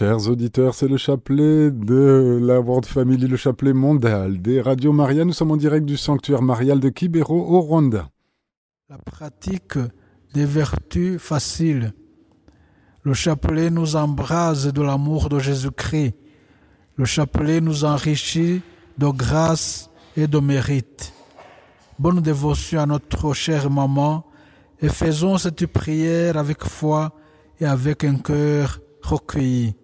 chers auditeurs, c'est le chapelet de la World Family, le chapelet mondial des radios Maria. Nous sommes en direct du sanctuaire marial de Kibero au Rwanda. La pratique des vertus faciles. Le chapelet nous embrase de l'amour de Jésus-Christ. Le chapelet nous enrichit de grâce et de mérite. Bonne dévotion à notre chère maman et faisons cette prière avec foi et avec un cœur recueilli.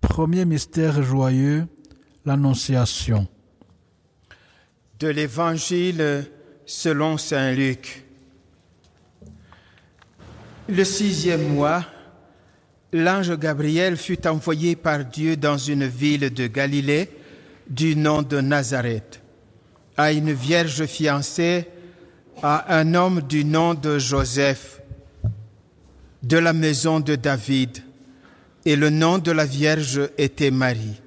Premier mystère joyeux, l'Annonciation. De l'Évangile selon Saint Luc. Le sixième mois, l'ange Gabriel fut envoyé par Dieu dans une ville de Galilée du nom de Nazareth, à une vierge fiancée à un homme du nom de Joseph, de la maison de David, et le nom de la vierge était Marie.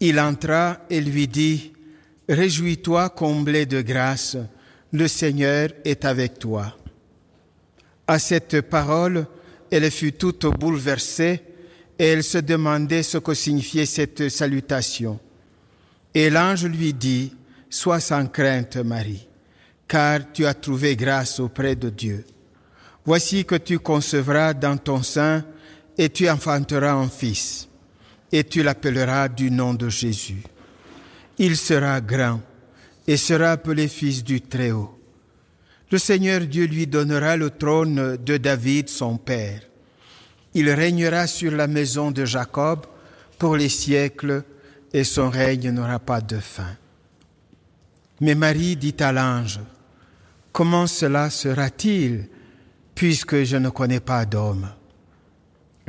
Il entra et lui dit, Réjouis-toi, comblé de grâce, le Seigneur est avec toi. À cette parole, elle fut toute bouleversée et elle se demandait ce que signifiait cette salutation. Et l'ange lui dit, Sois sans crainte, Marie, car tu as trouvé grâce auprès de Dieu. Voici que tu concevras dans ton sein et tu enfanteras un fils, et tu l'appelleras du nom de Jésus. Il sera grand et sera appelé fils du Très-Haut. Le Seigneur Dieu lui donnera le trône de David, son père. Il régnera sur la maison de Jacob pour les siècles, et son règne n'aura pas de fin. Mais Marie dit à l'ange, Comment cela sera-t-il, puisque je ne connais pas d'homme?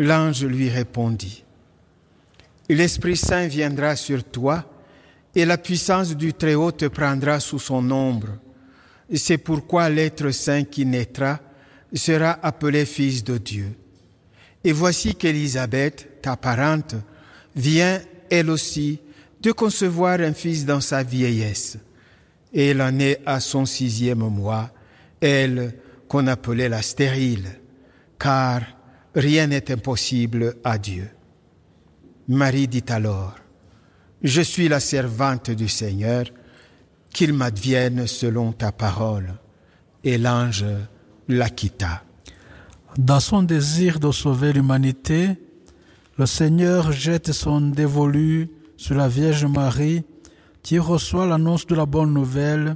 L'ange lui répondit, L'Esprit Saint viendra sur toi, et la puissance du Très-Haut te prendra sous son ombre. C'est pourquoi l'être saint qui naîtra sera appelé fils de Dieu. Et voici qu'Élisabeth, ta parente, vient, elle aussi, de concevoir un fils dans sa vieillesse. Et elle en est à son sixième mois, elle qu'on appelait la stérile, car rien n'est impossible à Dieu. Marie dit alors, Je suis la servante du Seigneur, qu'il m'advienne selon ta parole. Et l'ange la quitta. Dans son désir de sauver l'humanité, le Seigneur jette son dévolu sur la Vierge Marie qui reçoit l'annonce de la bonne nouvelle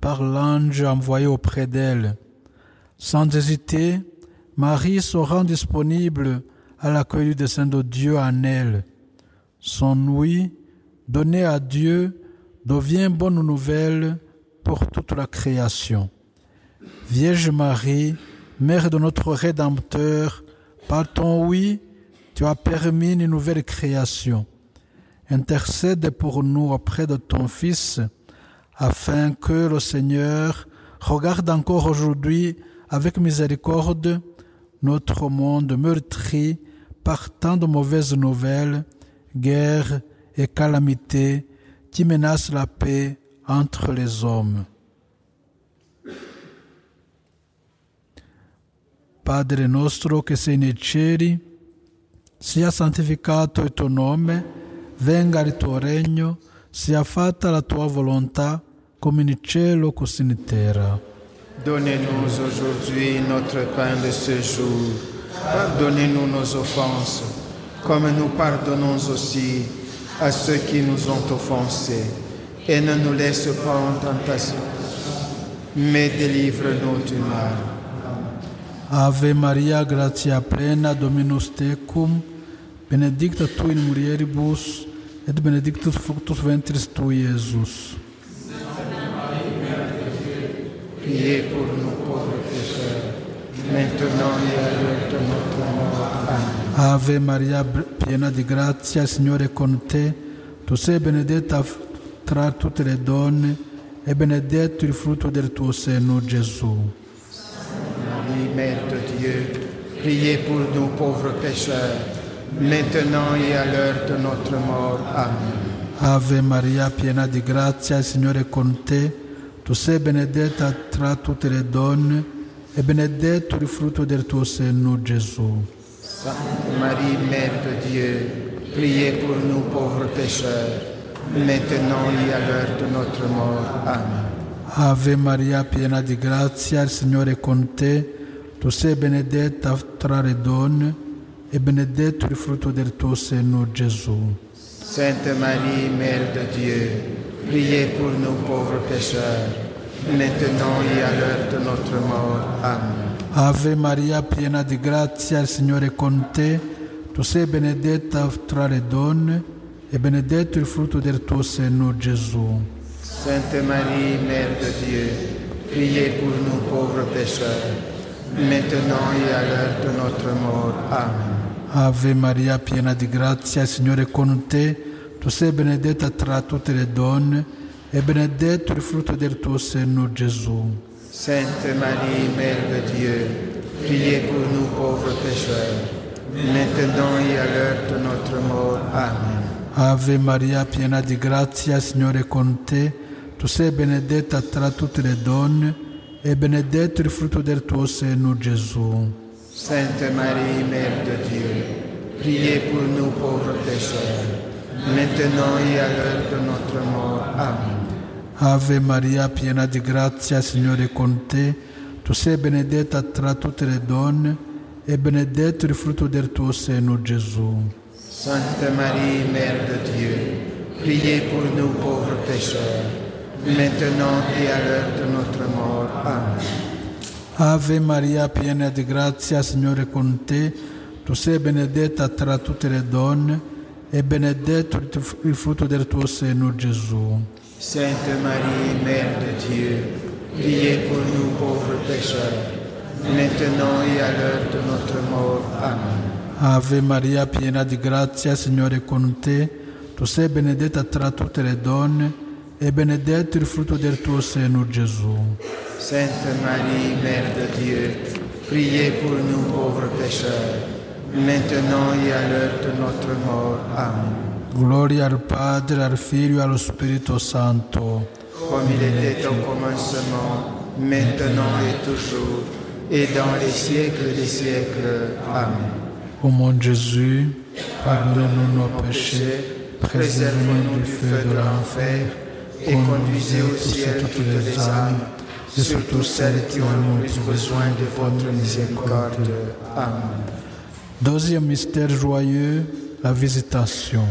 par l'ange envoyé auprès d'elle. Sans hésiter, Marie se rend disponible à l'accueil du dessein de Dieu en elle. Son oui, donné à Dieu, devient bonne nouvelle pour toute la création. Vierge Marie, Mère de notre Rédempteur, par ton oui, tu as permis une nouvelle création. Intercède pour nous auprès de ton Fils, afin que le Seigneur regarde encore aujourd'hui avec miséricorde notre monde meurtri par tant de mauvaises nouvelles, guerres et calamités qui menacent la paix entre les hommes. Padre nostro che sei nei sia santificato il tuo nome, venga il tuo regno, sia fatta la tua volontà, come in cielo così in terra. Donnez-nous aujourd'hui notre pain de ce jour. Pardonnez-nous nos offenses, comme nous pardonnons aussi à ceux qui nous ont offensés. Et ne nous laisse pas en tentation, mais délivre-nous du mal. Ave Maria, gratia plena, Dominus tecum, benedicta tu in mulieribus, et benedictus fructus ventris tui, Iesus. Priez pour nous pauvres pécheurs, maintenant et à l'heure de notre mort. Amen. Ave Maria, piena di grazia, Signore è con te. Tu sei benedetta tra tutte le donne e benedetto il frutto del tuo seno, Gesù. Marie, Mère de Dieu, priez pour nous pauvres pécheurs, maintenant et à l'heure de notre mort. Amen. Ave Maria, piena di grazia, Signore è con te. Tu sei benedetta tra tutte le donne e benedetto il frutto del tuo seno, Gesù. Sainte Marie, Mère de Dieu, priez pour nous pauvres pécheurs, maintenant et à l'heure de notre mort. Amen. Ave Maria, piena di grazia, il Signore è con te. Tu sei benedetta tra le donne e benedetto il frutto del tuo seno, Gesù. Sainte Marie, Mère de Dieu, priez pour nous pauvres pécheurs, maintenant et à l'heure de notre mort. Amen. Ave Maria, piena di grazia, il Signore è con te. Tu sei benedetta tra le donne e benedetto il frutto del tuo seno, Gesù. Sainte Marie, Mère de Dieu, priez pour nous pauvres pécheurs, maintenant et à l'heure de notre mort. Amen. Ave Maria, piena di grazia, il Signore è con te. Tu sei benedetta tra tutte le donne e benedetto il frutto del tuo seno, Gesù. Sainte Marie, Mère de Dieu, priez pour nous pauvres pécheurs, maintenant et à l'heure de notre mort. Amen. Ave Maria, piena di grazia, Signore è con te. Tu sei benedetta tra tutte le donne e benedetto il frutto del tuo seno, Gesù. Sainte Marie, Mère de Dieu, priez pour nous pauvres pécheurs, maintenant et à l'heure de notre mort. Amen. Ave Maria, piena di grazia, Signore è con te. Tu sei benedetta tra tutte le donne e benedetto il frutto del tuo seno, Gesù. Sainte Marie, Mère de Dieu, priez pour nous pauvres pécheurs, maintenant et à l'heure de notre mort. Amen. Ave Maria, piena di grazia, Signore è con te. Tu sei benedetta tra tutte le donne e benedetto il frutto del tuo seno, Gesù. Sainte Marie, Mère de Dieu, priez pour nous pauvres pécheurs, maintenant et à l'heure de notre mort. Amen. Ave Maria, piena di grazia, Signore è con te. Tu sei benedetta tra tutte le donne e benedetto il frutto del tuo seno, Gesù. Sainte Marie, Mère de Dieu, priez pour nous pauvres pécheurs, maintenant et à l'heure de notre mort. Amen. Gloria al Padre, al Figlio e allo Spirito Santo. Comme il était au commencement, maintenant et toujours, et dans les siècles des siècles. Amen. Ô mon Jésus, pardonne-nous nos péchés, préserve-nous du feu de l'enfer, et conduisez au ciel toutes les âmes, et surtout celles qui ont le plus besoin de votre miséricorde. Amen. Deuxième mystère joyeux, la visitation.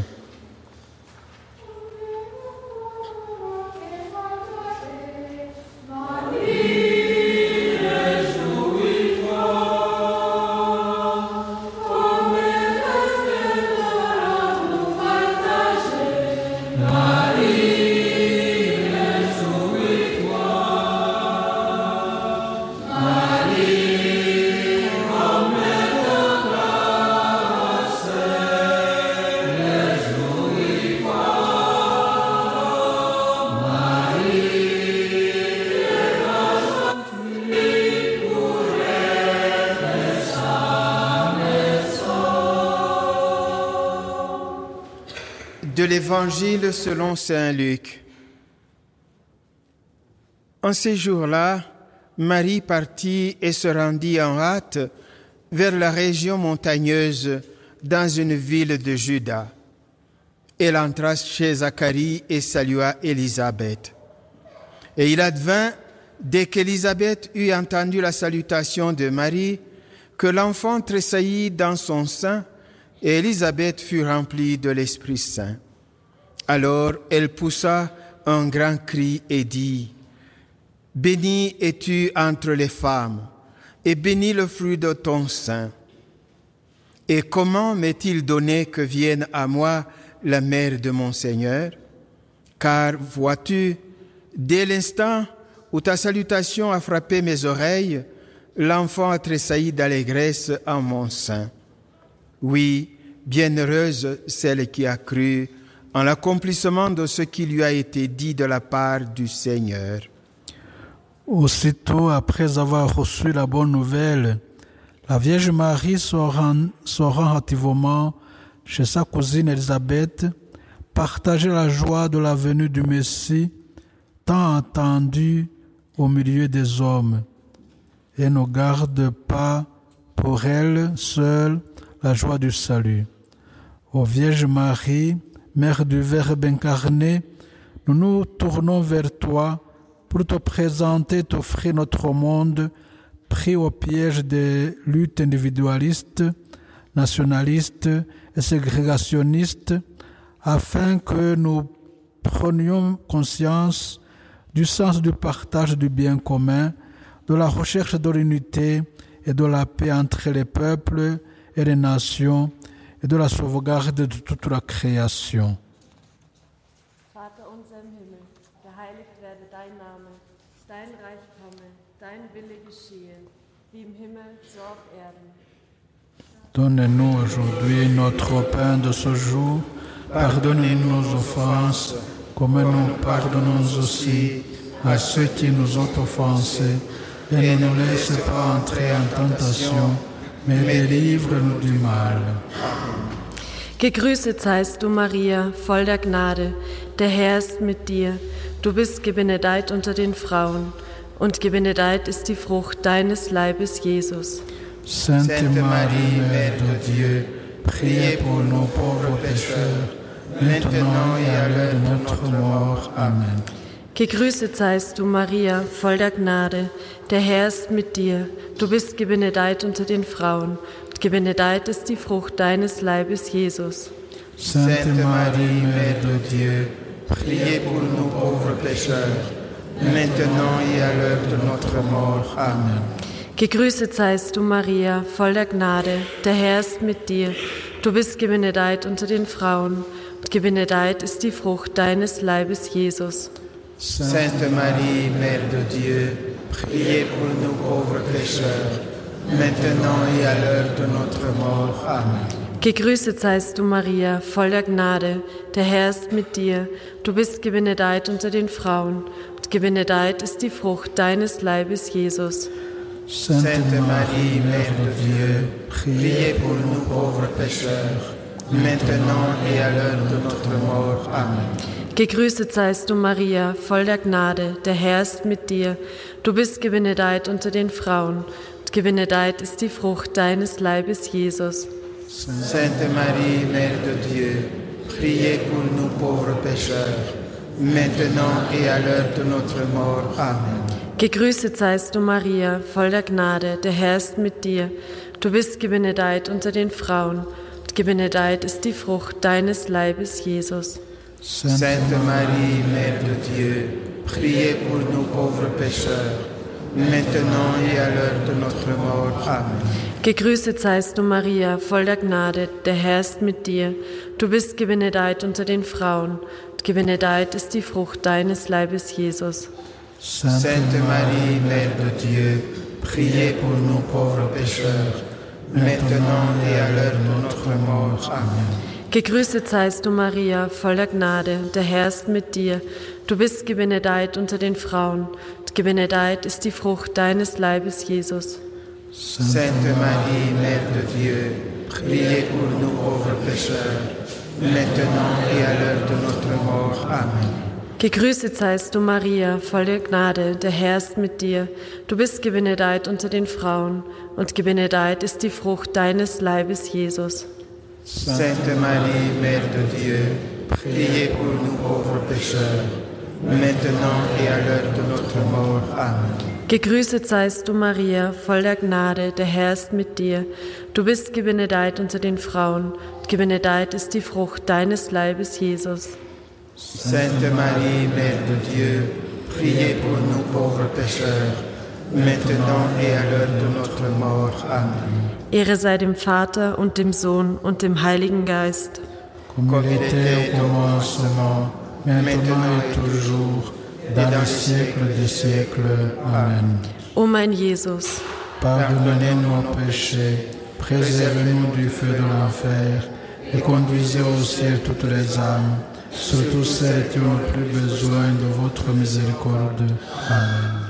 De l'Évangile selon Saint Luc. En ces jours-là, Marie partit et se rendit en hâte vers la région montagneuse dans une ville de Juda. Elle entra chez Zacharie et salua Élisabeth. Et il advint, dès qu'Élisabeth eut entendu la salutation de Marie, que l'enfant tressaillit dans son sein, et Élisabeth fut remplie de l'Esprit Saint. Alors elle poussa un grand cri et dit, Béni es-tu entre les femmes, et béni le fruit de ton sein. Et comment m'est-il donné que vienne à moi la mère de mon Seigneur? Car vois-tu, dès l'instant où ta salutation a frappé mes oreilles, l'enfant a tressailli d'allégresse en mon sein. Oui, bienheureuse celle qui a cru en l'accomplissement de ce qui lui a été dit de la part du Seigneur. Aussitôt après avoir reçu la bonne nouvelle, la Vierge Marie se rend, hâtivement chez sa cousine Élisabeth, partager la joie de la venue du Messie, tant attendu au milieu des hommes, et ne garde pas pour elle seule la joie du salut. Ô Vierge Marie, Mère du Verbe incarné, nous nous tournons vers toi pour te présenter, t'offrir notre monde pris au piège des luttes individualistes, nationalistes et ségrégationnistes, afin que nous prenions conscience du sens du partage du bien commun, de la recherche de l'unité et de la paix entre les peuples et les nations et de la sauvegarde de toute la création. Vater unser im Himmel, geheiligt werde dein Name, dein Reich komme, dein Wille geschehe, wie im Himmel, so auf Erden. Donne-nous aujourd'hui notre pain de ce jour. Pardonnez-nous nos offenses, comme nous pardonnons aussi à ceux qui nous ont offensés. Et ne nous laisse pas entrer en tentation, mais délivre-nous du mal. Gegrüßet seist du, Maria, voll der Gnade. Der Herr ist mit dir. Du bist gebenedeit unter den Frauen, und gebenedeit ist die Frucht deines Leibes, Jesus. Sainte Marie, Mère de Dieu, priez pour nos pauvres pécheurs, maintenant et à l'heure de notre mort. Amen. Gegrüßet seist du, Maria, voll der Gnade. Der Herr ist mit dir. Du bist gebenedeit unter den Frauen, und gebenedeit ist die Frucht deines Leibes, Jesus. Sainte Marie, Mère de Dieu, Priez pour nous pauvres pécheurs, maintenant et à l'heure de notre mort. Amen. Gegrüßet seist du, Maria, voll der Gnade. Der Herr ist mit dir. Du bist gebenedeit unter den Frauen, und gebenedeit ist die Frucht deines Leibes, Jesus. Sainte Marie, Mère de Dieu, priez pour nous pauvres pécheurs, maintenant et à l'heure de notre mort. Amen. Gegrüßet seist du, Maria, voll der Gnade. Der Herr ist mit dir. Du bist gebenedeit unter den Frauen, und gebenedeit ist die Frucht deines Leibes, Jesus. Sainte Marie, Mère de Dieu, Priez pour nous pauvres pécheurs, maintenant et à l'heure de notre mort. Amen. Gegrüßet seist du, Maria, voll der Gnade. Der Herr ist mit dir. Du bist gebenedeit unter den Frauen, und gebenedeit ist die Frucht deines Leibes, Jesus. Sainte Marie, Mère de Dieu, priez pour nous pauvres pécheurs, maintenant et à l'heure de notre mort. Amen. Gegrüßet seist du, Maria, voll der Gnade. Der Herr ist mit dir. Du bist gebenedeit unter den Frauen, und gebenedeit ist die Frucht deines Leibes, Jesus. Sainte Marie, Mère de Dieu, priez pour nous pauvres pécheurs, maintenant et à l'heure de notre mort. Amen. Gegrüßet seist du, Maria, voll der Gnade. Der Herr ist mit dir. Du bist gebenedeit unter den Frauen, und gebenedeit ist die Frucht deines Leibes, Jesus. Sainte Marie, Mère de Dieu, priez pour nous pauvres pécheurs, maintenant et à l'heure de notre mort. Amen. Gegrüßet seist du, Maria, voll der Gnade. Der Herr ist mit dir. Du bist gebenedeit unter den Frauen, und gebenedeit ist die Frucht deines Leibes, Jesus. Sainte Marie, Mère de Dieu, priez pour nous pauvres pécheurs, maintenant et à l'heure de notre mort. Amen. Gegrüßet seist du, Maria, voll der Gnade. Der Herr ist mit dir. Du bist gebenedeit unter den Frauen, und gebenedeit ist die Frucht deines Leibes, Jesus. Sainte Marie, Mère de Dieu, priez pour nous pauvres pécheurs, maintenant et à l'heure de notre mort. Amen. Gegrüßet seist du, Maria, voll der Gnade. Der Herr ist mit dir. Du bist gebenedeit unter den Frauen, gebenedeit ist die Frucht deines Leibes, Jesus. Sainte Marie, Mère de Dieu, priez pour nous pauvres pécheurs, maintenant et à l'heure de notre mort. Amen. Ehre sei dem Vater und dem Sohn und dem Heiligen Geist. comme il était au commencement, maintenant et toujours, dans les siècles des siècles. Amen. O mein Jesus, Pardonnez nos péchés, préservez-nous du feu de l'enfer et conduisez au ciel toutes les âmes, surtout celles qui ont le plus besoin de votre miséricorde. Amen.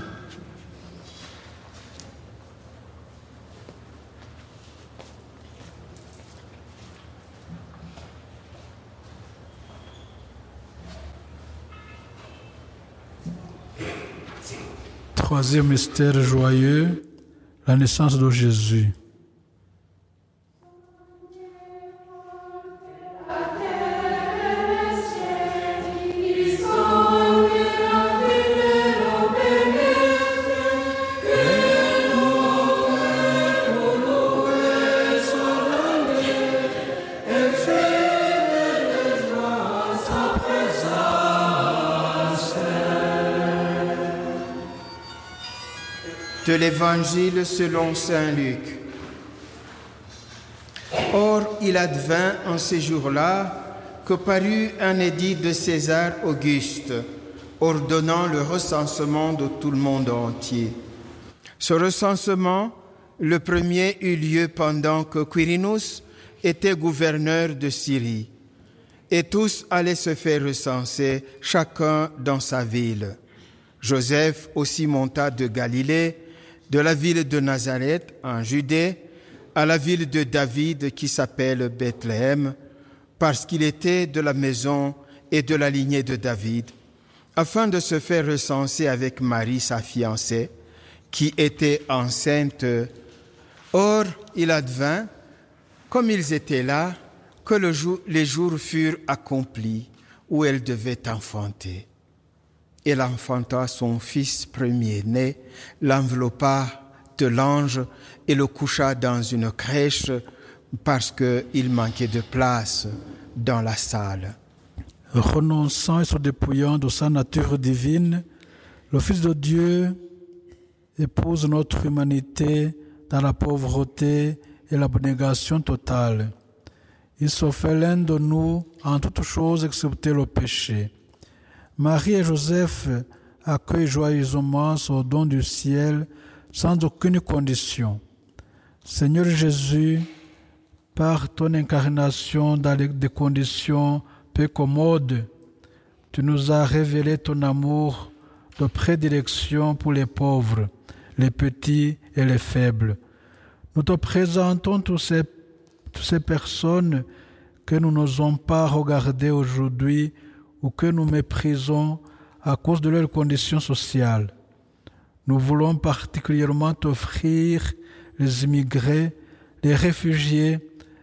Troisième mystère joyeux, la naissance de Jésus. De l'Évangile selon Saint Luc. Or, il advint en ces jours-là que parut un édit de César Auguste, ordonnant le recensement de tout le monde entier. Ce recensement, le premier eut lieu pendant que Quirinus était gouverneur de Syrie, et tous allaient se faire recenser, chacun dans sa ville. Joseph aussi monta de Galilée, de la ville de Nazareth en Judée, à la ville de David qui s'appelle Bethléem, parce qu'il était de la maison et de la lignée de David, afin de se faire recenser avec Marie, sa fiancée, qui était enceinte. Or, il advint, comme ils étaient là, que le jour, les jours furent accomplis où elle devait enfanter. Elle enfanta son fils premier-né, l'enveloppa de l'ange et le coucha dans une crèche parce qu'il manquait de place dans la salle. Renonçant et se dépouillant de sa nature divine, le Fils de Dieu épouse notre humanité dans la pauvreté et l'abnégation totale. Il se fait l'un de nous en toutes choses excepté le péché. Marie et Joseph accueillent joyeusement ce don du ciel sans aucune condition. Seigneur Jésus, par ton incarnation dans des conditions peu commodes, tu nous as révélé ton amour de prédilection pour les pauvres, les petits et les faibles. Nous te présentons toutes ces, toutes ces personnes que nous n'osons pas regarder aujourd'hui ou que nous méprisons à cause de leurs conditions sociales. Nous voulons particulièrement t'offrir les immigrés, les réfugiés,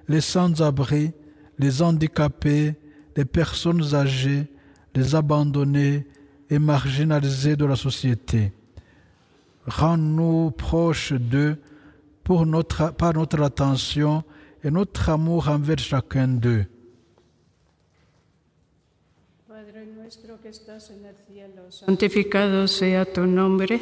les sans-abri, les handicapés, les personnes âgées, les abandonnés et marginalisés de la société. Rends-nous proches d'eux par notre attention et notre amour envers chacun d'eux. Padre nuestro que estás en el cielo, santificado sea tu nombre,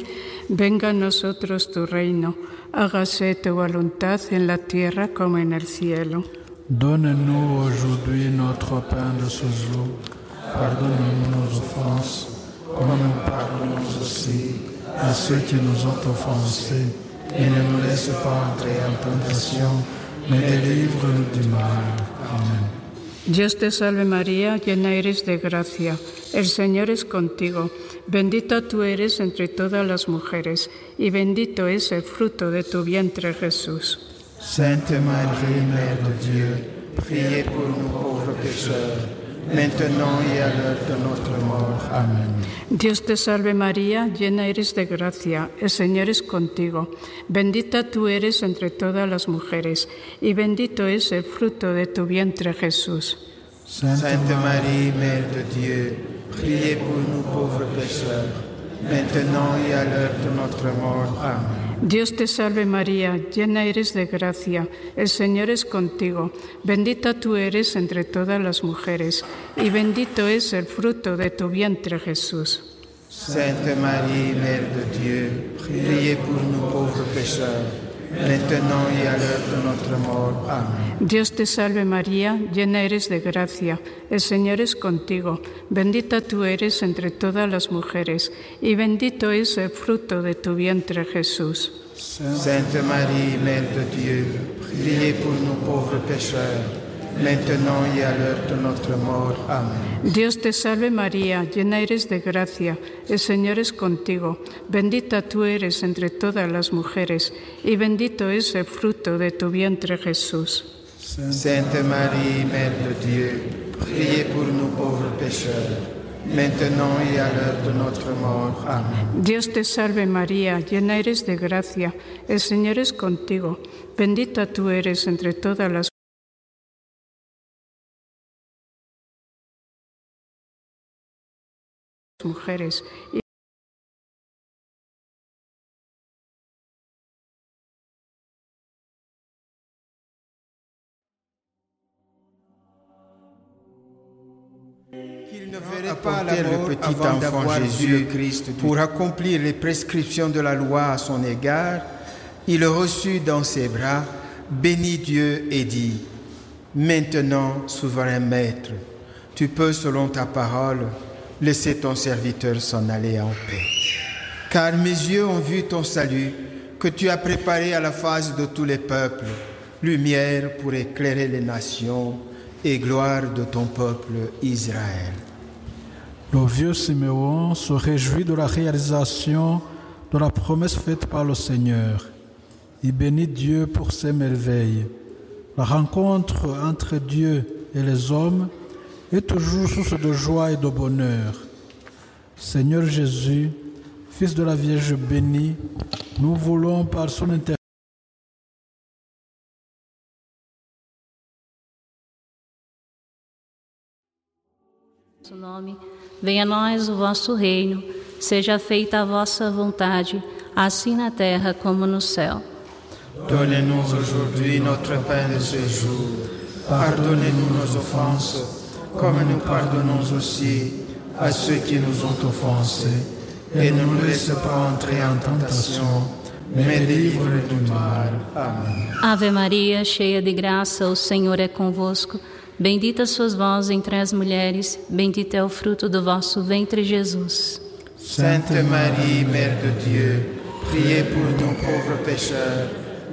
venga a nosotros tu reino, hágase tu voluntad en la tierra como en el cielo. Donne-nous aujourd'hui notre pain de ce jour. Pardonne-nous nos offenses, comme nous pardonnons aussi à ceux qui nous ont offensés. Et ne nous laisse pas entrer en tentation, mais délivre-nous du mal. Amen. Dios te salve María, llena eres de gracia, el Señor es contigo, bendita tú eres entre todas las mujeres, y bendito es el fruto de tu vientre Jesús. Sainte Mère de Dieu, priez pour maintenant et à l'heure de notre mort. Amen. Dios te salve María, llena eres de gracia, el Señor es contigo, bendita tú eres entre todas las mujeres, y bendito es el fruto de tu vientre Jesús. Sainte Marie, Mère de Dieu, priez pour nous pauvres pécheurs, maintenant et à l'heure de notre mort. Amen. Dios te salve María, llena eres de gracia, el Señor es contigo, bendita tú eres entre todas las mujeres, y bendito es el fruto de tu vientre Jesús. Sainte Marie, Mère de Dieu, priez pour nous pauvres Amen. Dios te salve María, llena eres de gracia, el Señor es contigo, bendita tú eres entre todas las mujeres, y bendito es el fruto de tu vientre Jesús. Sainte Marie, Mère de Dieu, priez pour nous pauvres pécheurs, Dios te salve María, llena eres de gracia, el Señor es contigo, bendita tú eres entre todas las mujeres, y bendito es el fruto de tu vientre Jesús. Sainte Marie, Mère de Dieu, priez pour nous pauvres pécheurs, maintenant et à l'heure de notre mort. Amen. Dios te salve María, llena eres de gracia, el Señor es contigo, bendita tú eres entre todas las mujeres. y Qu'il Il ne verrait pas le petit enfant Jésus Christ pour accomplir les prescriptions de la loi à son égard. Il le reçut dans ses bras, bénit Dieu et dit, Maintenant, souverain maître, tu peux, selon ta parole, laisser ton serviteur s'en aller en paix. Car mes yeux ont vu ton salut, que tu as préparé à la face de tous les peuples, lumière pour éclairer les nations et gloire de ton peuple Israël. Le vieux Siméon se réjouit de la réalisation de la promesse faite par le Seigneur. Il bénit Dieu pour ses merveilles. La rencontre entre Dieu et les hommes est toujours source de joie et de bonheur. Seigneur Jésus, Fils de la Vierge bénie, nous voulons par son intercession nome, venha a nós o vosso reino, seja feita a vossa vontade, assim na terra como no céu. Donnez-nous aujourd'hui notre pain de ce jour. Pardonnez-nous nos offenses, comme nous pardonnons aussi à ceux qui nous ont offensés. Et ne nous laisse pas entrer en tentation, mais délivre-nous du mal. Amém. Ave Maria, cheia de graça, o Senhor é convosco. Bendita sois vós entre as mulheres, bendito é o fruto do vosso ventre, Jesus. Sainte Marie, Mère de Dieu, priez pour nous pauvres pécheurs,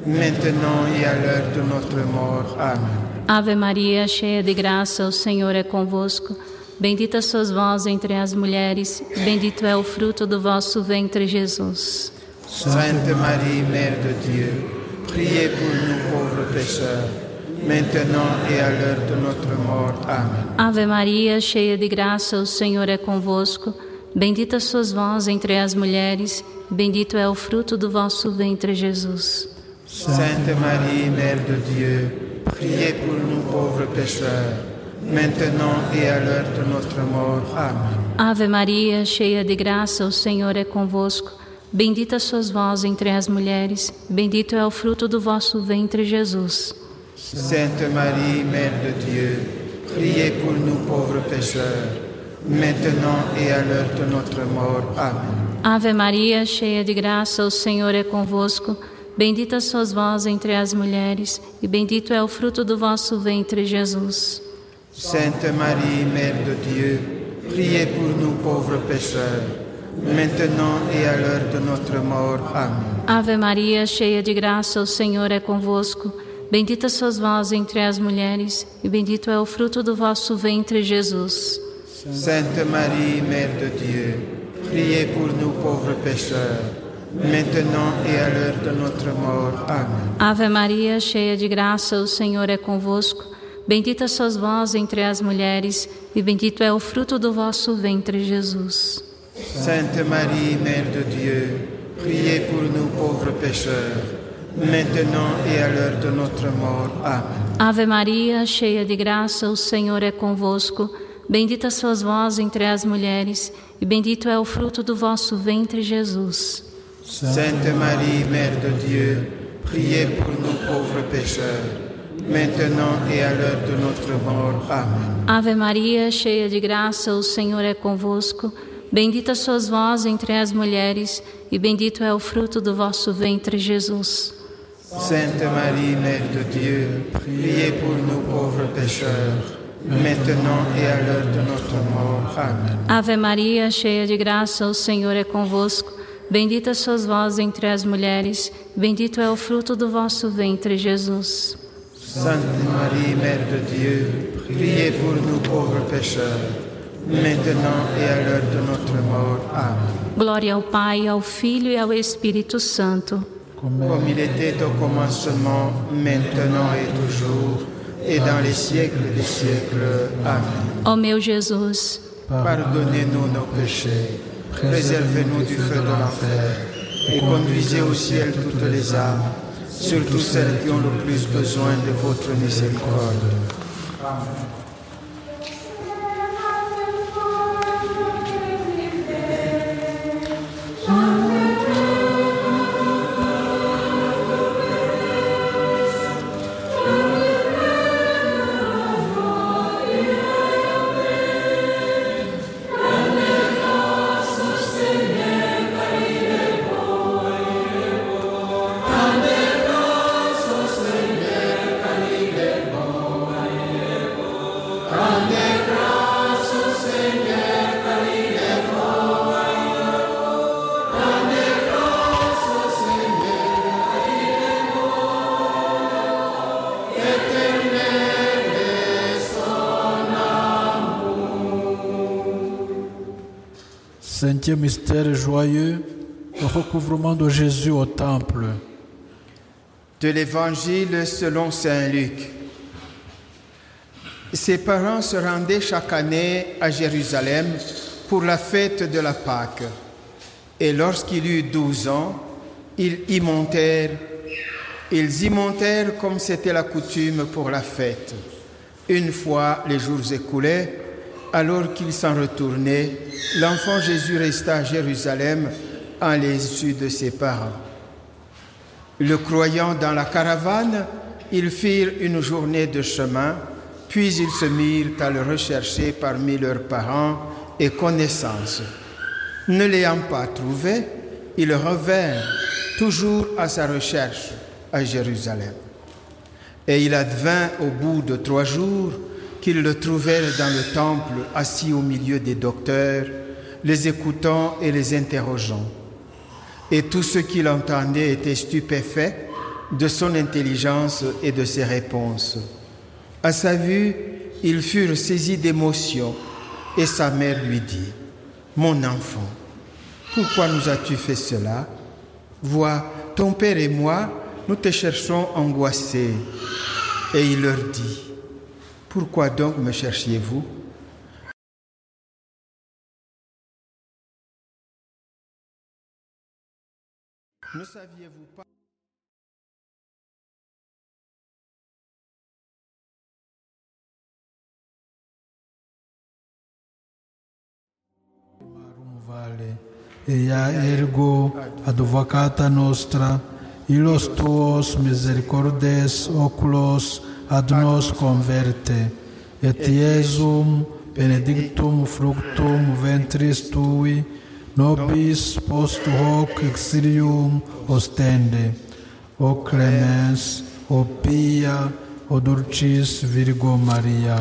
maintenant et à l'heure de notre mort. Amém. Ave Maria, cheia de graça, o Senhor é convosco. Bendita sois vós entre as mulheres, bendito é o fruto do vosso ventre, Jesus. Sainte Marie, Mère de Dieu, priez pour nous pauvres pécheurs, maintenant et à l'heure de notre mort. Amém. Ave Maria, cheia de graça, o Senhor é convosco. Bendita sois vós entre as mulheres, bendito é o fruto do vosso ventre, Jesus. Sainte Marie, Mère de Dieu, priez pour nous pauvres pécheurs, maintenant et à l'heure de notre mort. Amém. Ave Maria, cheia de graça, o Senhor é convosco. Bendita sois vós entre as mulheres, bendito é o fruto do vosso ventre, Jesus. Sainte Marie, Mère de Dieu, priez pour nous pauvres pécheurs, maintenant et à l'heure de notre mort. Amém. Ave Maria, cheia de graça, o Senhor é convosco. Bendita sois vós entre as mulheres, e bendito é o fruto do vosso ventre, Jesus. Sainte Marie, Mère de Dieu, priez pour nous pauvres pécheurs, maintenant et à l'heure de notre mort. Amém. Ave Maria, cheia de graça, o Senhor é convosco. Bendita sois vós entre as mulheres, e bendito é o fruto do vosso ventre, Jesus. Sainte Marie, Mère de Dieu, priez pour nous pauvres pécheurs, maintenant et à l'heure de notre mort. Amém. Ave Maria, cheia de graça, o Senhor é convosco. Bendita sois vós entre as mulheres, e bendito é o fruto do vosso ventre, Jesus. Sainte Marie, Mère de Dieu, priez pour nous pauvres pécheurs, maintenant et à l'heure de notre mort. Amém. Ave Maria, cheia de graça, o Senhor é convosco. Bendita sois vós entre as mulheres, e bendito é o fruto do vosso ventre, Jesus. Sainte Marie, Mère de Dieu, priez pour nous pauvres pécheurs, maintenant et à l'heure de notre mort. Amém. Ave Maria, cheia de graça, o Senhor é convosco. Bendita sois vós entre as mulheres, e bendito é o fruto do vosso ventre, Jesus. Sainte Marie, Mère de Dieu, priez pour nous pauvres pécheurs, maintenant et à l'heure de notre mort. Amém. Ave Maria, cheia de graça, o Senhor é convosco. Bendita sois vós entre as mulheres, bendito é o fruto do vosso ventre, Jesus. Sainte Marie, Mère de Dieu, priez pour nous pauvres pécheurs, maintenant et à l'heure de notre mort. Amém. Glória ao Pai, ao Filho e ao Espírito Santo. Comme il était au commencement, maintenant et toujours, et dans les siècles des siècles. Amém. Ó meu Jesus, Pardonnez-nous nos péchés, préservez-nous du feu de l'enfer, et conduisez au ciel toutes les âmes, surtout celles qui ont le plus besoin de votre miséricorde. Mystère joyeux, le recouvrement de Jésus au temple. De l'Évangile selon Saint Luc. Ses parents se rendaient chaque année à Jérusalem pour la fête de la Pâque. Et lorsqu'il eut douze ans, ils y montèrent. Ils y montèrent comme c'était la coutume pour la fête. Une fois les jours écoulés, alors qu'ils s'en retournaient, l'enfant Jésus resta à Jérusalem en les de ses parents. Le croyant dans la caravane, ils firent une journée de chemin, puis ils se mirent à le rechercher parmi leurs parents et connaissances. Ne l'ayant pas trouvé, ils revinrent toujours à sa recherche à Jérusalem. Et il advint au bout de trois jours qu'ils le trouvèrent dans le temple assis au milieu des docteurs, les écoutant et les interrogeant. Et tous ceux qui l'entendaient étaient stupéfaits de son intelligence et de ses réponses. À sa vue, ils furent saisis d'émotion et sa mère lui dit, Mon enfant, pourquoi nous as-tu fait cela? Vois, ton père et moi, nous te cherchons angoissés. Et il leur dit, Pourquoi donc me cherchiez-vous? Ne saviez-vous pas? Ergo advocata nostra, illos tuos misericordes oculos ad nos converte, et Iesum, benedictum fructum ventris tui, nobis post hoc exilium ostende, o clemens, o pia, o dulcis Virgo Maria.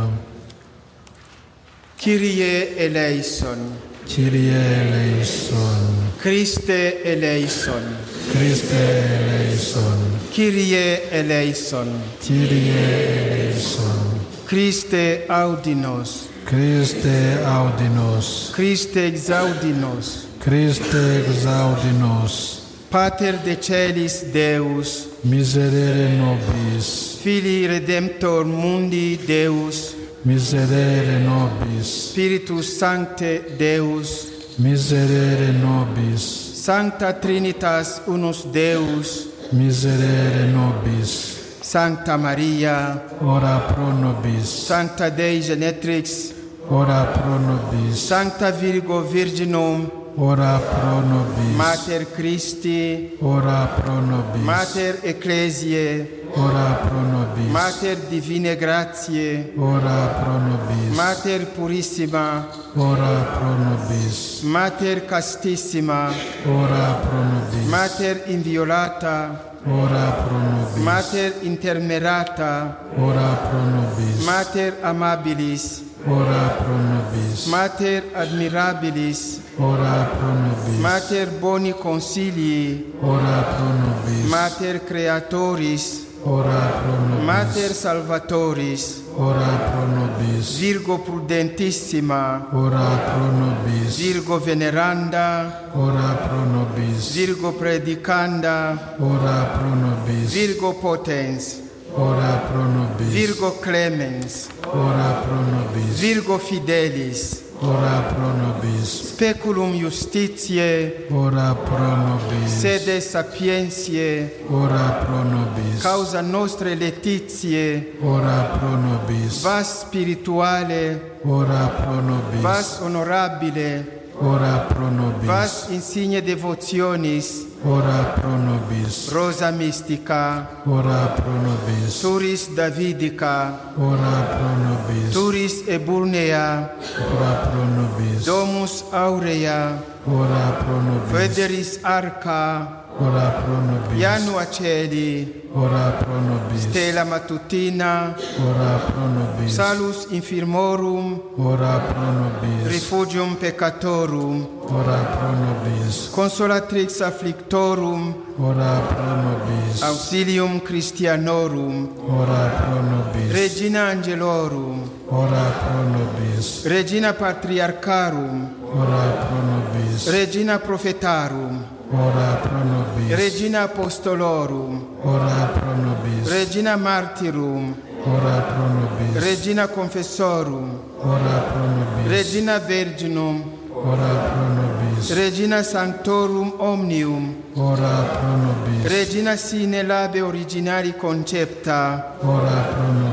Kyrie eleison. Kyrie eleison, Christe eleison, Christe eleison, Kyrie eleison, Kyrie eleison, Christe audinos, Christe audinos, Christe exaudinos, Christe exaudinos, Pater de celis Deus, miserere nobis, Filii Redemptor mundi Deus, miserere nobis, Spiritus Sancte Deus, miserere nobis, Sancta Trinitas unus Deus, miserere nobis, Sancta Maria, ora pro nobis, Sancta Dei Genetrix, ora pro nobis, Sancta Virgo Virginum, ora pro nobis, Mater Christi, ora pro nobis, Mater Ecclesiae, ora pro nobis, Mater Divine Gratiae, ora pro nobis, Mater Purissima, ora pro nobis, Mater Castissima, ora pro nobis, Mater Inviolata, ora pro nobis, Mater Intermerata, ora pro nobis, Mater Amabilis, ora pro nobis. Mater admirabilis, ora pro nobis. Mater boni consilii, ora pro nobis. Mater creatoris, ora pro nobis. Mater salvatoris, ora pro nobis. Virgo prudentissima, ora pro nobis. Virgo veneranda, ora pro nobis. Virgo predicanda, ora pro nobis. Virgo potens, ora pro nobis, Virgo Clemens, ora pro nobis, Virgo Fidelis, ora pro nobis, Speculum Justitiae, ora pro nobis, Sede Sapientiae, ora pro nobis, Causa Nostre Laetitiae, ora pro nobis, Vas Spirituale, ora pro nobis, Vas Honorabile, ora pro nobis, Vas Insigne Devotionis, ora pro nobis, Rosa Mystica, ora pro nobis, Turis Davidica, ora pro nobis, Turis Eburnea, ora pro nobis, Domus Aurea, ora pro nobis, Federis Arca, Ora pro nobis. Janua Celi. Ora pro nobis. Stella matutina Ora pro nobis. Salus infirmorum. Ora pro nobis. Refugium peccatorum. Ora pro nobis. Consolatrix afflictorum. Ora pro nobis. Auxilium Christianorum. Ora pro nobis. Regina Angelorum. Ora pro nobis. Regina Patriarcharum. Ora pro nobis. Regina Prophetarum ora pro nobis. Regina Apostolorum, ora pro nobis. Regina Martyrum, ora pro nobis. Regina Confessorum, ora pro nobis. Regina Virginum, ora pro nobis. Regina Sanctorum Omnium, ora pro nobis. Regina sine labe originari concepta, ora pro nobis.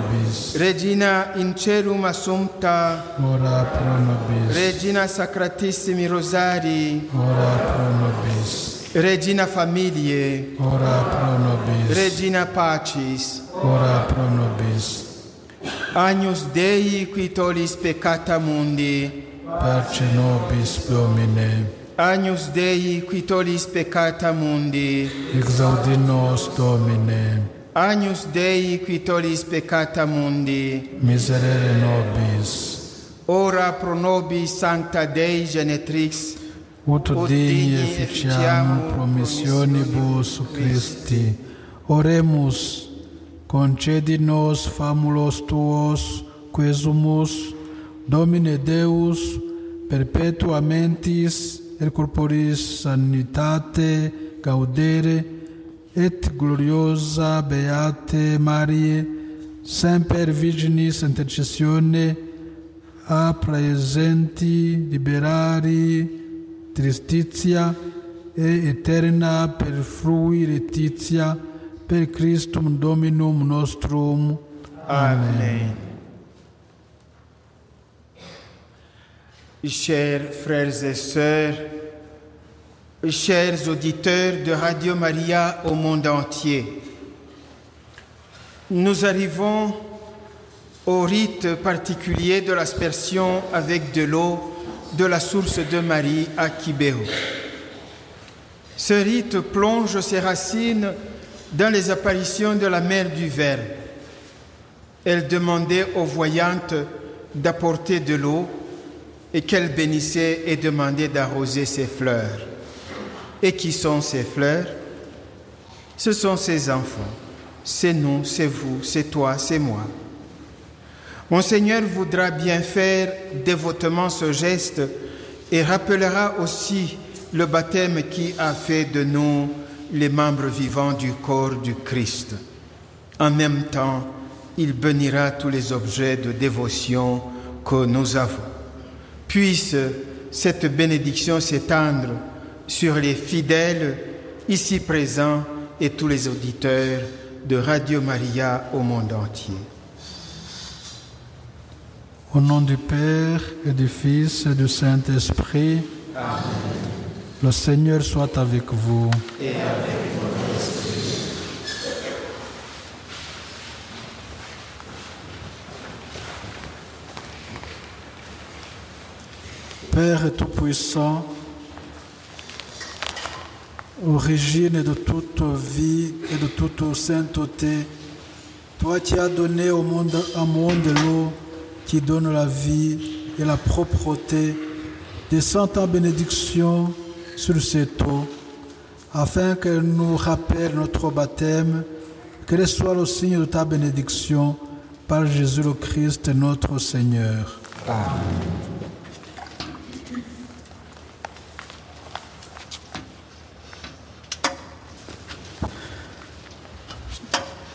Regina in Celum Assumpta, ora pro nobis. Regina Sacratissimi Rosari, ora pro nobis. Regina Familiae, ora pro nobis. Regina Pacis, ora pro nobis. Agnus Dei qui tollis peccata mundi, Pace nobis Domine. Agnus Dei qui tollis peccata mundi, Exaudi nos Domine. Agnus Dei qui tollis peccata mundi, miserere nobis. Ora pro nobis sancta Dei Genetrix, ut digni efficiam promissionibus Christi. Oremus, concedi nos famulos tuos, quesumus, Domine Deus, perpetua mentis et corporis sanitate gaudere et gloriosa Beate Marie, semper Virginis intercessione, a praesenti liberari tristitia e eterna per frui letitia per Christum Dominum nostrum. Amen. Chers frères et sœurs, chers auditeurs de Radio Maria au monde entier, nous arrivons au rite particulier de l'aspersion avec de l'eau de la source de Marie à Kibéo. Ce rite plonge ses racines dans les apparitions de la mère du Verbe. Elle demandait aux voyantes d'apporter de l'eau et qu'elle bénissait et demandait d'arroser ses fleurs. Et qui sont ces fleurs? Ce sont ses enfants. C'est nous, c'est vous, c'est toi, c'est moi. Mon Seigneur voudra bien faire dévotement ce geste et rappellera aussi le baptême qui a fait de nous les membres vivants du corps du Christ. En même temps, il bénira tous les objets de dévotion que nous avons. Puisse cette bénédiction s'étendre sur les fidèles ici présents et tous les auditeurs de Radio Maria au monde entier. Au nom du Père et du Fils et du Saint-Esprit, le Seigneur soit avec vous. Père Tout-Puissant, origine de toute vie et de toute sainteté, toi qui as donné au monde un monde l'eau qui donne la vie et la propreté, descends ta bénédiction sur cette eau, afin qu'elle nous rappelle notre baptême, qu'elle soit le signe de ta bénédiction par Jésus le Christ notre Seigneur.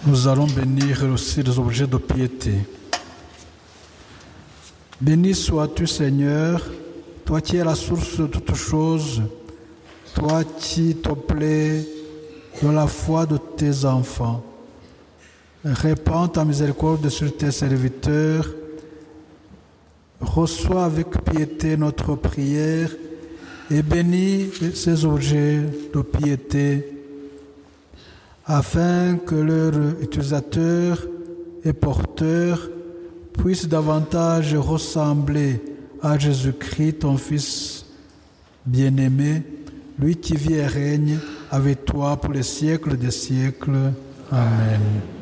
Nous allons bénir aussi les objets de piété. Béni sois-tu Seigneur, toi qui es la source de toutes choses, toi qui te plais de la foi de tes enfants. Répands ta miséricorde sur tes serviteurs, reçois avec piété notre prière et bénis ces objets de piété afin que leurs utilisateurs et porteurs puissent davantage ressembler à Jésus-Christ, ton Fils bien-aimé, lui qui vit et règne avec toi pour les siècles des siècles. Amen. Sainte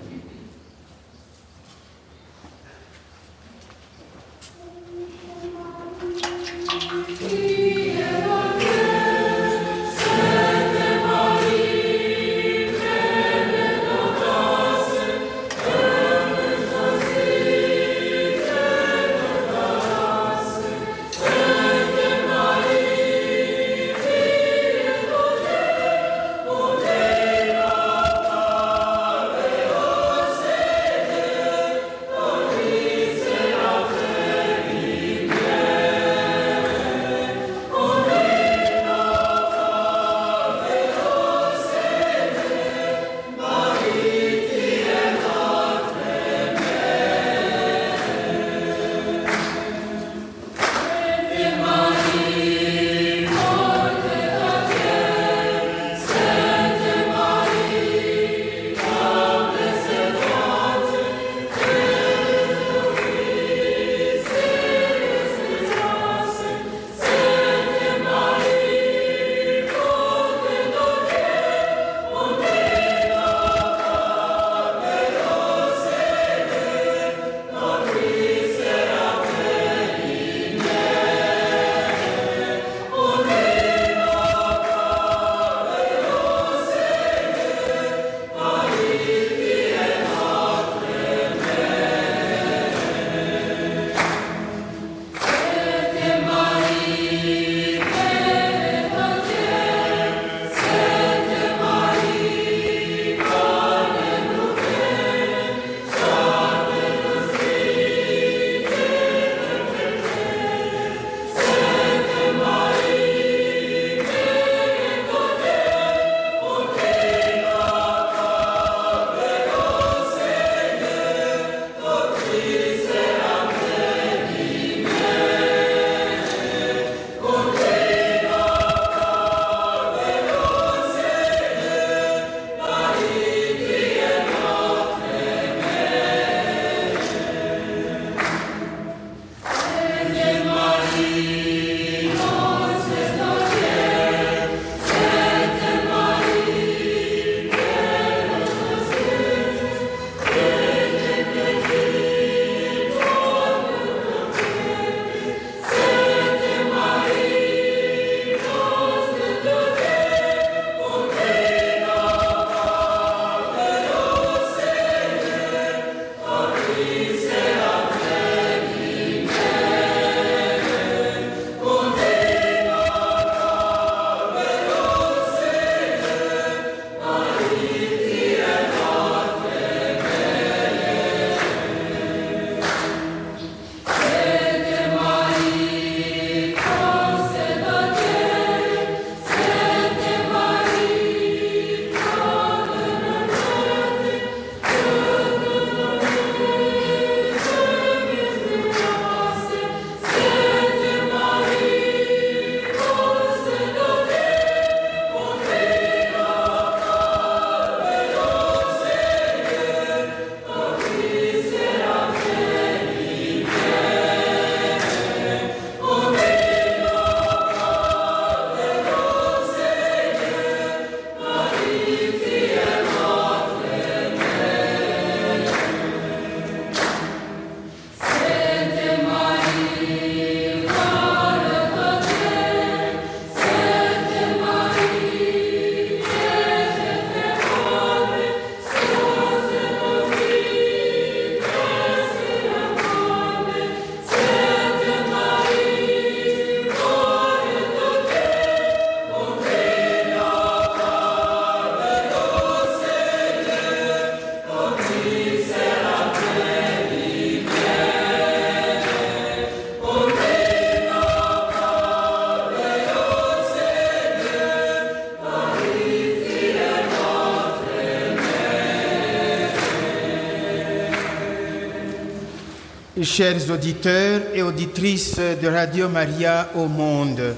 chers auditeurs et auditrices de Radio Maria au monde.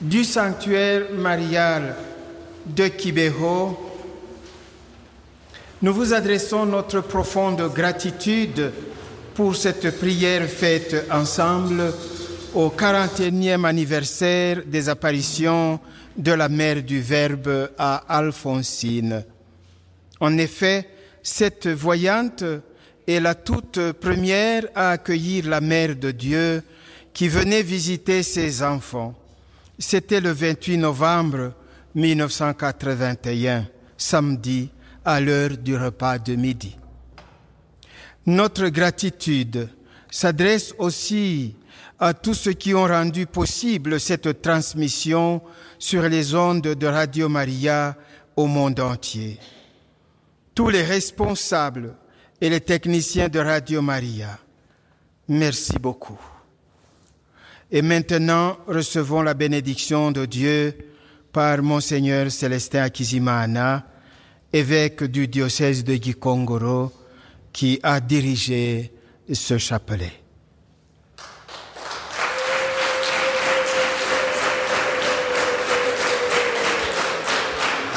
Du sanctuaire marial de Kibého, nous vous adressons notre profonde gratitude pour cette prière faite ensemble au 41e anniversaire des apparitions de la mère du Verbe à Alphonsine. En effet, cette voyante est la toute première à accueillir la mère de Dieu qui venait visiter ses enfants. C'était le 28 novembre 1981, samedi, à l'heure du repas de midi. Notre gratitude s'adresse aussi à tous ceux qui ont rendu possible cette transmission sur les ondes de Radio Maria au monde entier. Tous les responsables et les techniciens de Radio Maria, merci beaucoup. Et maintenant, recevons la bénédiction de Dieu par Monseigneur Célestin Akizimana, évêque du diocèse de Gikongoro, qui a dirigé ce chapelet.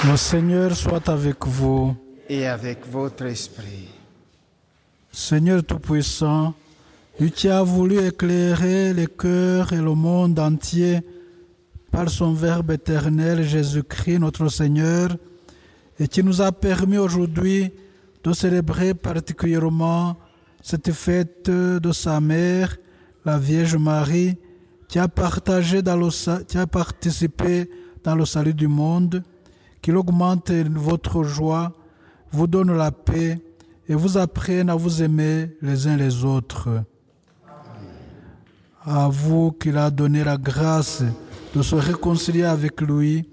Le Seigneur soit avec vous. Et avec votre esprit. Seigneur Tout-Puissant, tu as voulu éclairer les cœurs et le monde entier par son Verbe éternel Jésus-Christ notre Seigneur, et qui nous a permis aujourd'hui de célébrer particulièrement cette fête de sa mère, la Vierge Marie, qui a, partagé dans qui a participé dans le salut du monde, qu'il augmente votre joie, vous donne la paix et vous apprenne à vous aimer les uns les autres. À vous qu'il a donné la grâce de se réconcilier avec lui,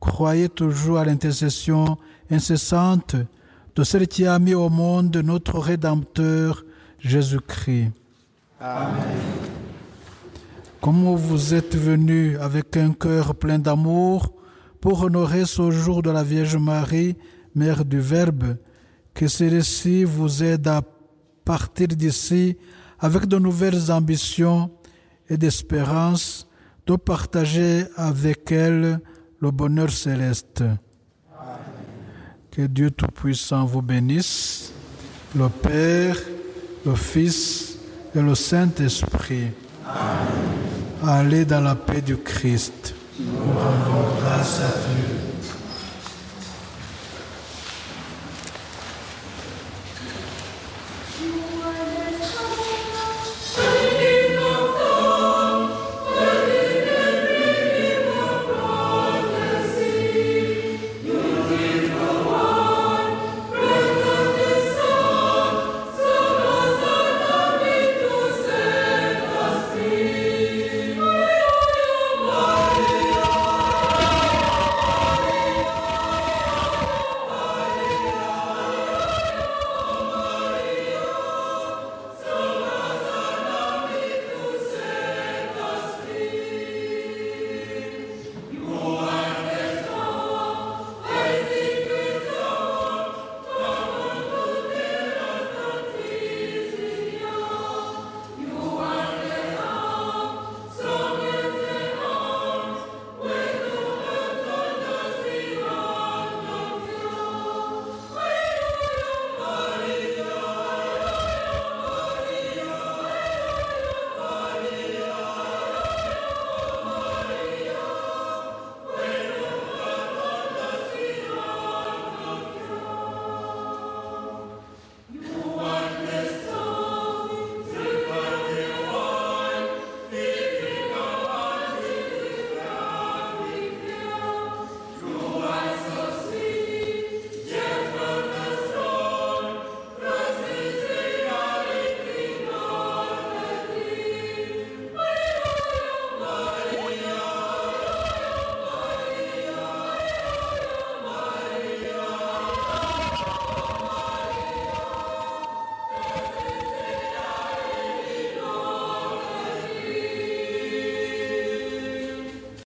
croyez toujours à l'intercession incessante de celle qui a mis au monde notre Rédempteur Jésus-Christ. Amen. Comme vous êtes venus avec un cœur plein d'amour pour honorer ce jour de la Vierge Marie, Mère du Verbe, que celui-ci vous aide à partir d'ici avec de nouvelles ambitions et d'espérance, de partager avec elle le bonheur céleste. Que Dieu Tout-Puissant vous bénisse, le Père, le Fils et le Saint-Esprit. Allez dans la paix du Christ. Nous rendons grâce à Dieu.